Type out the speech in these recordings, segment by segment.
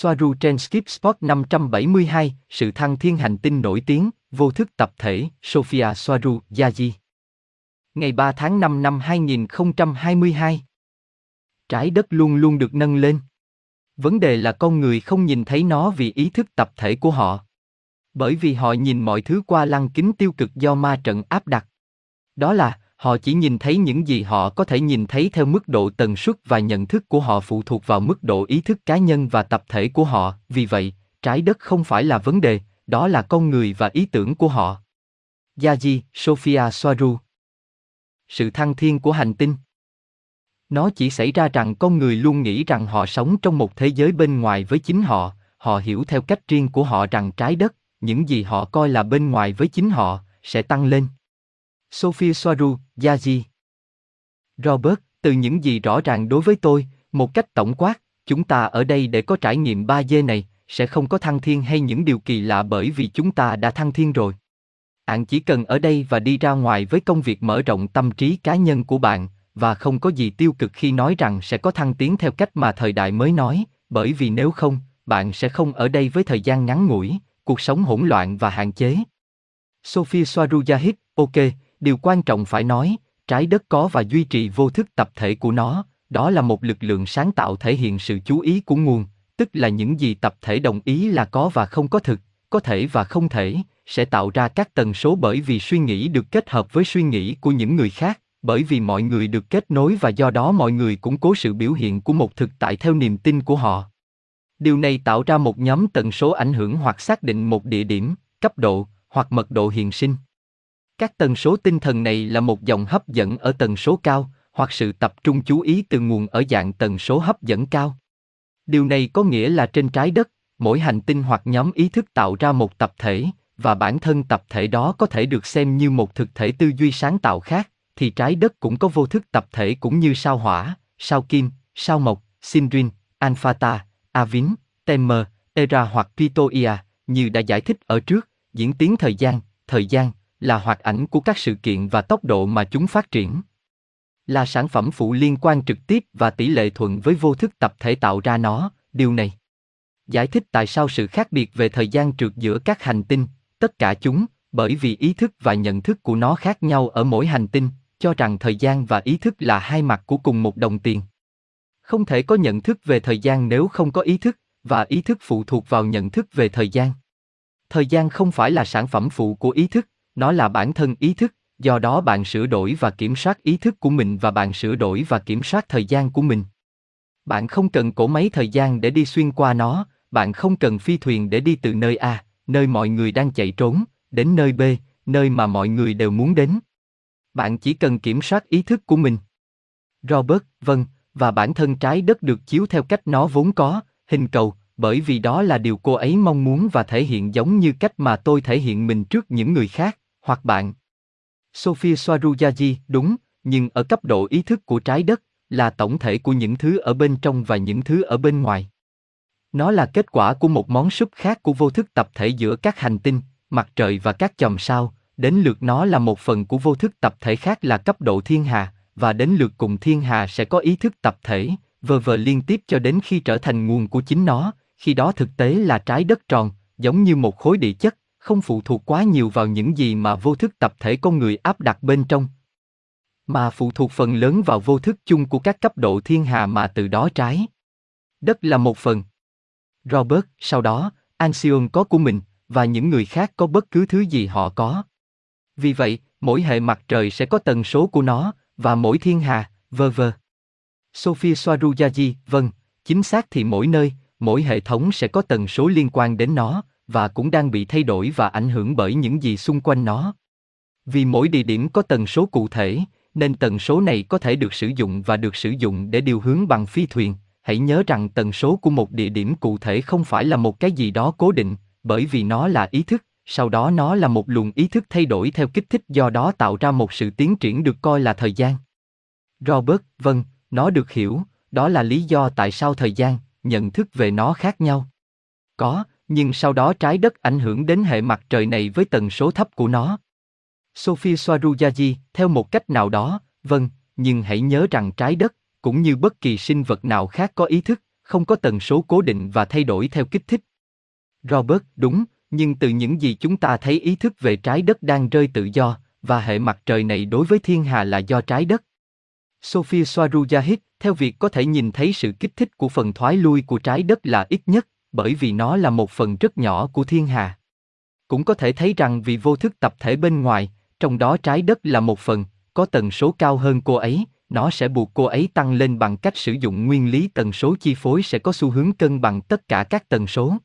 Soaru trên Skip Spot 572, sự thăng thiên hành tinh nổi tiếng, vô thức tập thể, Sophia Soaru, Yaji. Ngày 3 tháng 5 năm 2022. Trái đất luôn luôn được nâng lên. Vấn đề là con người không nhìn thấy nó vì ý thức tập thể của họ. Bởi vì họ nhìn mọi thứ qua lăng kính tiêu cực do ma trận áp đặt. Đó là, họ chỉ nhìn thấy những gì họ có thể nhìn thấy theo mức độ tần suất và nhận thức của họ phụ thuộc vào mức độ ý thức cá nhân và tập thể của họ. Vì vậy, trái đất không phải là vấn đề, đó là con người và ý tưởng của họ. Yaji sophia soaru. Sự thăng thiên của hành tinh. Nó chỉ xảy ra rằng con người luôn nghĩ rằng họ sống trong một thế giới bên ngoài với chính họ. Họ hiểu theo cách riêng của họ rằng trái đất, những gì họ coi là bên ngoài với chính họ, sẽ tăng lên. Sophie Soaru, Yaji. Robert, từ những gì rõ ràng đối với tôi, một cách tổng quát, chúng ta ở đây để có trải nghiệm 3D này, sẽ không có thăng thiên hay những điều kỳ lạ bởi vì chúng ta đã thăng thiên rồi. Bạn chỉ cần ở đây và đi ra ngoài với công việc mở rộng tâm trí cá nhân của bạn, và không có gì tiêu cực khi nói rằng sẽ có thăng tiến theo cách mà thời đại mới nói, bởi vì nếu không, bạn sẽ không ở đây với thời gian ngắn ngủi, cuộc sống hỗn loạn và hạn chế. Sophie Swarujahit, ok, điều quan trọng phải nói, trái đất có và duy trì vô thức tập thể của nó, đó là một lực lượng sáng tạo thể hiện sự chú ý của nguồn, tức là những gì tập thể đồng ý là có và không có thực, có thể và không thể, sẽ tạo ra các tần số bởi vì suy nghĩ được kết hợp với suy nghĩ của những người khác, bởi vì mọi người được kết nối và do đó mọi người củng cố sự biểu hiện của một thực tại theo niềm tin của họ. Điều này tạo ra một nhóm tần số ảnh hưởng hoặc xác định một địa điểm, cấp độ hoặc mật độ hiện sinh. Các tần số tinh thần này là một dòng hấp dẫn ở tần số cao, hoặc sự tập trung chú ý từ nguồn ở dạng tần số hấp dẫn cao. Điều này có nghĩa là trên trái đất, mỗi hành tinh hoặc nhóm ý thức tạo ra một tập thể, và bản thân tập thể đó có thể được xem như một thực thể tư duy sáng tạo khác, thì trái đất cũng có vô thức tập thể cũng như sao hỏa, sao kim, sao mộc, Sinrin, Alphata, Avin, Temer, Era hoặc Pitoia, như đã giải thích ở trước, diễn tiến thời gian, thời gian, là hoạt ảnh của các sự kiện và tốc độ mà chúng phát triển. Là sản phẩm phụ liên quan trực tiếp và tỷ lệ thuận với vô thức tập thể tạo ra nó, điều này. Giải thích tại sao sự khác biệt về thời gian trượt giữa các hành tinh, tất cả chúng, bởi vì ý thức và nhận thức của nó khác nhau ở mỗi hành tinh, cho rằng thời gian và ý thức là hai mặt của cùng một đồng tiền. Không thể có nhận thức về thời gian nếu không có ý thức, và ý thức phụ thuộc vào nhận thức về thời gian. Thời gian không phải là sản phẩm phụ của ý thức, nó là bản thân ý thức, do đó bạn sửa đổi và kiểm soát ý thức của mình và bạn sửa đổi và kiểm soát thời gian của mình. Bạn không cần cổ máy thời gian để đi xuyên qua nó, bạn không cần phi thuyền để đi từ nơi a, nơi mọi người đang chạy trốn, đến nơi b, nơi mà mọi người đều muốn đến. Bạn chỉ cần kiểm soát ý thức của mình. Robert vâng và bản thân trái đất được chiếu theo cách nó vốn có, hình cầu, bởi vì đó là điều cô ấy mong muốn và thể hiện giống như cách mà tôi thể hiện mình trước những người khác hoặc bạn. Sophia Swarujaji, đúng, nhưng ở cấp độ ý thức của trái đất, là tổng thể của những thứ ở bên trong và những thứ ở bên ngoài. Nó là kết quả của một món súp khác của vô thức tập thể giữa các hành tinh, mặt trời và các chòm sao, đến lượt nó là một phần của vô thức tập thể khác là cấp độ thiên hà, và đến lượt cùng thiên hà sẽ có ý thức tập thể, vờ vờ liên tiếp cho đến khi trở thành nguồn của chính nó, khi đó thực tế là trái đất tròn, giống như một khối địa chất, không phụ thuộc quá nhiều vào những gì mà vô thức tập thể con người áp đặt bên trong, mà phụ thuộc phần lớn vào vô thức chung của các cấp độ thiên hà mà từ đó trái. Đất là một phần. Robert, sau đó Anxion có của mình, và những người khác có bất cứ thứ gì họ có. Vì vậy, mỗi hệ mặt trời sẽ có tần số của nó, và mỗi thiên hà vơ vơ sophie swarujaji vâng chính xác thì mỗi nơi, mỗi hệ thống sẽ có tần số liên quan đến nó và cũng đang bị thay đổi và ảnh hưởng bởi những gì xung quanh nó. Vì mỗi địa điểm có tần số cụ thể, nên tần số này có thể được sử dụng và được sử dụng để điều hướng bằng phi thuyền. Hãy nhớ rằng tần số của một địa điểm cụ thể không phải là một cái gì đó cố định, bởi vì nó là ý thức, sau đó nó là một luồng ý thức thay đổi theo kích thích do đó tạo ra một sự tiến triển được coi là thời gian. Robert, vâng, nó được hiểu, đó là lý do tại sao thời gian, nhận thức về nó khác nhau. Có, nhưng sau đó trái đất ảnh hưởng đến hệ mặt trời này với tần số thấp của nó. Sophie Swarujaji, theo một cách nào đó, vâng, nhưng hãy nhớ rằng trái đất, cũng như bất kỳ sinh vật nào khác có ý thức, không có tần số cố định và thay đổi theo kích thích. Robert, đúng, nhưng từ những gì chúng ta thấy ý thức về trái đất đang rơi tự do, và hệ mặt trời này đối với thiên hà là do trái đất. Sophie Swarujahit, theo việc có thể nhìn thấy sự kích thích của phần thoái lui của trái đất là ít nhất, bởi vì nó là một phần rất nhỏ của thiên hà. Cũng có thể thấy rằng vì vô thức tập thể bên ngoài, trong đó trái đất là một phần, có tần số cao hơn cô ấy, nó sẽ buộc cô ấy tăng lên bằng cách sử dụng nguyên lý tần số chi phối sẽ có xu hướng cân bằng tất cả các tần số.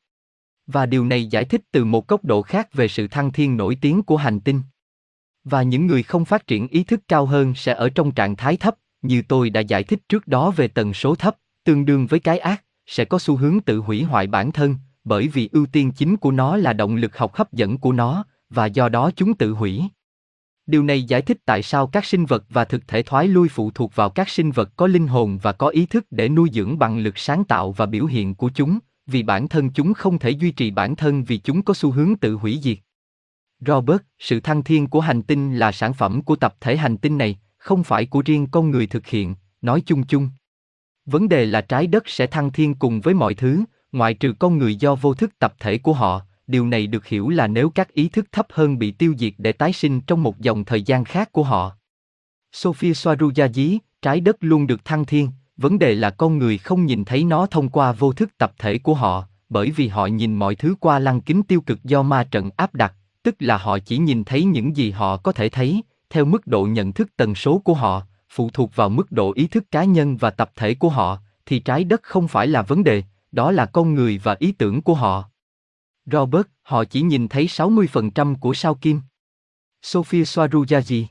Và điều này giải thích từ một góc độ khác về sự thăng thiên nổi tiếng của hành tinh. Và những người không phát triển ý thức cao hơn sẽ ở trong trạng thái thấp, như tôi đã giải thích trước đó về tần số thấp, tương đương với cái ác, sẽ có xu hướng tự hủy hoại bản thân, bởi vì ưu tiên chính của nó là động lực học hấp dẫn của nó, và do đó chúng tự hủy. Điều này giải thích tại sao các sinh vật và thực thể thoái lui phụ thuộc vào các sinh vật có linh hồn và có ý thức để nuôi dưỡng bằng lực sáng tạo và biểu hiện của chúng, vì bản thân chúng không thể duy trì bản thân vì chúng có xu hướng tự hủy diệt. Robert, sự thăng thiên của hành tinh là sản phẩm của tập thể hành tinh này, không phải của riêng con người thực hiện, nói chung chung. Vấn đề là trái đất sẽ thăng thiên cùng với mọi thứ, ngoại trừ con người do vô thức tập thể của họ, điều này được hiểu là nếu các ý thức thấp hơn bị tiêu diệt để tái sinh trong một dòng thời gian khác của họ. Sophie Swarujaji, trái đất luôn được thăng thiên, vấn đề là con người không nhìn thấy nó thông qua vô thức tập thể của họ, bởi vì họ nhìn mọi thứ qua lăng kính tiêu cực do ma trận áp đặt, tức là họ chỉ nhìn thấy những gì họ có thể thấy, theo mức độ nhận thức tần số của họ, phụ thuộc vào mức độ ý thức cá nhân và tập thể của họ, thì trái đất không phải là vấn đề, đó là con người và ý tưởng của họ. Robert, họ chỉ nhìn thấy 60% của sao kim. Sophia Swarujaji.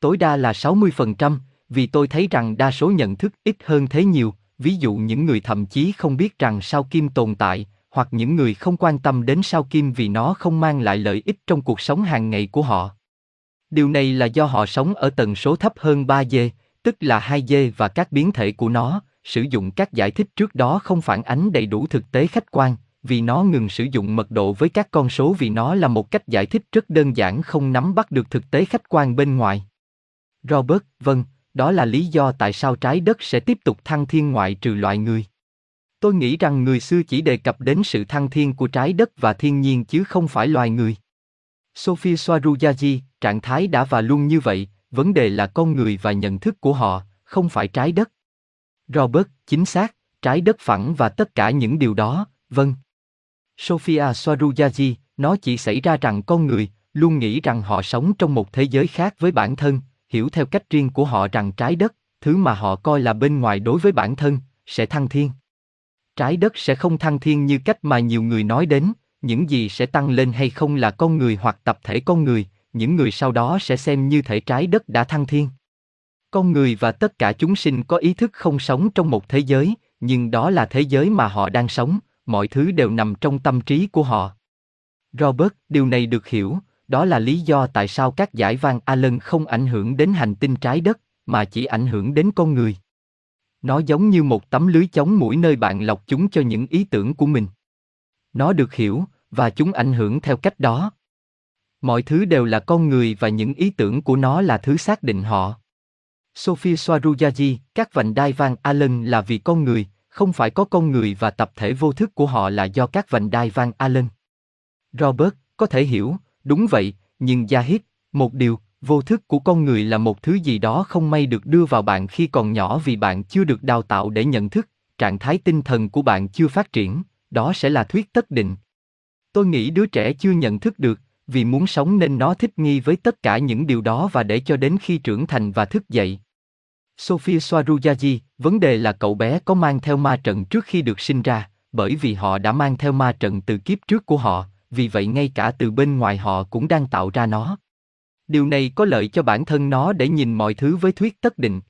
Tối đa là 60%, vì tôi thấy rằng đa số nhận thức ít hơn thế nhiều, ví dụ những người thậm chí không biết rằng sao kim tồn tại, hoặc những người không quan tâm đến sao kim vì nó không mang lại lợi ích trong cuộc sống hàng ngày của họ. Điều này là do họ sống ở tần số thấp hơn 3G, tức là 2G và các biến thể của nó, sử dụng các giải thích trước đó không phản ánh đầy đủ thực tế khách quan, vì nó ngừng sử dụng mật độ với các con số vì nó là một cách giải thích rất đơn giản không nắm bắt được thực tế khách quan bên ngoài. Robert, vâng, đó là lý do tại sao trái đất sẽ tiếp tục thăng thiên ngoại trừ loài người. Tôi nghĩ rằng người xưa chỉ đề cập đến sự thăng thiên của trái đất và thiên nhiên chứ không phải loài người. Sophie Swarujaji, trạng thái đã và luôn như vậy, vấn đề là con người và nhận thức của họ, không phải trái đất. Robert, chính xác, trái đất phẳng và tất cả những điều đó, vâng. Sophia Swarujaji, nó chỉ xảy ra rằng con người, luôn nghĩ rằng họ sống trong một thế giới khác với bản thân, hiểu theo cách riêng của họ rằng trái đất, thứ mà họ coi là bên ngoài đối với bản thân, sẽ thăng thiên. Trái đất sẽ không thăng thiên như cách mà nhiều người nói đến, những gì sẽ tăng lên hay không là con người hoặc tập thể con người, những người sau đó sẽ xem như thể trái đất đã thăng thiên. Con người và tất cả chúng sinh có ý thức không sống trong một thế giới, nhưng đó là thế giới mà họ đang sống, mọi thứ đều nằm trong tâm trí của họ. Robert, điều này được hiểu, đó là lý do tại sao các giải vang Allen không ảnh hưởng đến hành tinh trái đất, mà chỉ ảnh hưởng đến con người. Nó giống như một tấm lưới chống mũi nơi bạn lọc chúng cho những ý tưởng của mình. Nó được hiểu, và chúng ảnh hưởng theo cách đó. Mọi thứ đều là con người và những ý tưởng của nó là thứ xác định họ. Sophie Swarujaji, các vành đai vang Allen là vì con người, không phải có con người và tập thể vô thức của họ là do các vành đai vang Allen. Robert, có thể hiểu, đúng vậy, nhưng Zahid, một điều, vô thức của con người là một thứ gì đó không may được đưa vào bạn khi còn nhỏ vì bạn chưa được đào tạo để nhận thức, trạng thái tinh thần của bạn chưa phát triển, đó sẽ là thuyết tất định. Tôi nghĩ đứa trẻ chưa nhận thức được, vì muốn sống nên nó thích nghi với tất cả những điều đó và để cho đến khi trưởng thành và thức dậy. Sophia Swarujaji, vấn đề là cậu bé có mang theo ma trận trước khi được sinh ra, bởi vì họ đã mang theo ma trận từ kiếp trước của họ, vì vậy ngay cả từ bên ngoài họ cũng đang tạo ra nó. Điều này có lợi cho bản thân nó để nhìn mọi thứ với thuyết tất định.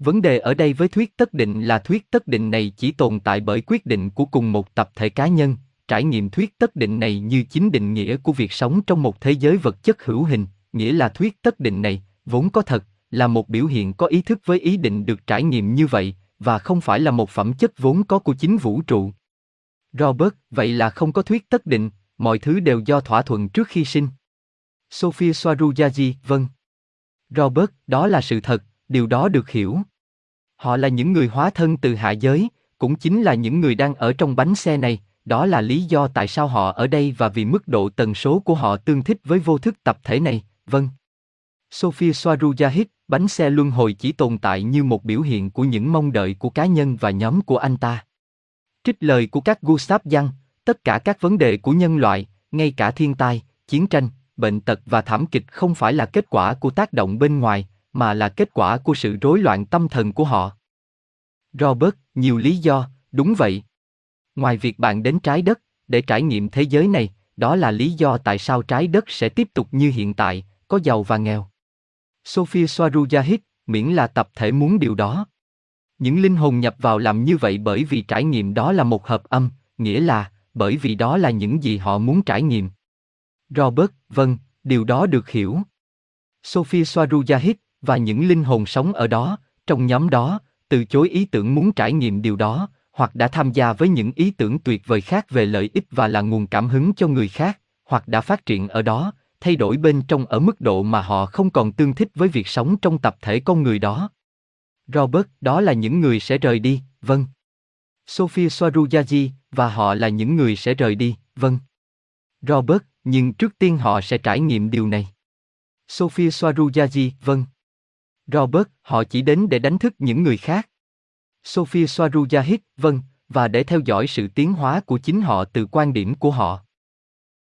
Vấn đề ở đây với thuyết tất định là thuyết tất định này chỉ tồn tại bởi quyết định của cùng một tập thể cá nhân, trải nghiệm thuyết tất định này như chính định nghĩa của việc sống trong một thế giới vật chất hữu hình, nghĩa là thuyết tất định này, vốn có thật, là một biểu hiện có ý thức với ý định được trải nghiệm như vậy, và không phải là một phẩm chất vốn có của chính vũ trụ. Robert, vậy là không có thuyết tất định, mọi thứ đều do thỏa thuận trước khi sinh. Sophia Swarujaji, vâng. Robert, đó là sự thật, điều đó được hiểu. Họ là những người hóa thân từ hạ giới, Cũng chính là những người đang ở trong bánh xe này, đó là lý do tại sao họ ở đây và vì mức độ tần số của họ tương thích với vô thức tập thể này, vâng. Sophie Swarujahit, bánh xe luân hồi chỉ tồn tại như một biểu hiện của những mong đợi của cá nhân và nhóm của anh ta. Trích lời của các Gustav Jung, tất cả các vấn đề của nhân loại, ngay cả thiên tai, chiến tranh, bệnh tật và thảm kịch không phải là kết quả của tác động bên ngoài, mà là kết quả của sự rối loạn tâm thần của họ. Robert, nhiều lý do, đúng vậy. Ngoài việc bạn đến trái đất để trải nghiệm thế giới này, đó là lý do tại sao trái đất sẽ tiếp tục như hiện tại, có giàu và nghèo. Sophia Swarujahit, miễn là tập thể muốn điều đó. Những linh hồn nhập vào làm như vậy bởi vì trải nghiệm đó là một hợp âm, nghĩa là bởi vì đó là những gì họ muốn trải nghiệm. Robert, vâng, điều đó được hiểu. Sophie Swarujahit và những linh hồn sống ở đó, trong nhóm đó, từ chối ý tưởng muốn trải nghiệm điều đó, hoặc đã tham gia với những ý tưởng tuyệt vời khác về lợi ích và là nguồn cảm hứng cho người khác, hoặc đã phát triển ở đó, thay đổi bên trong ở mức độ mà họ không còn tương thích với việc sống trong tập thể con người đó. Robert, đó là những người sẽ rời đi, vâng. Sophie Swarujaji, và họ là những người sẽ rời đi, vâng. Robert, nhưng trước tiên họ sẽ trải nghiệm điều này. Sophie Swarujaji, vâng. Robert, họ chỉ đến để đánh thức những người khác. Sophie Swarujahit, vâng, và để theo dõi sự tiến hóa của chính họ từ quan điểm của họ.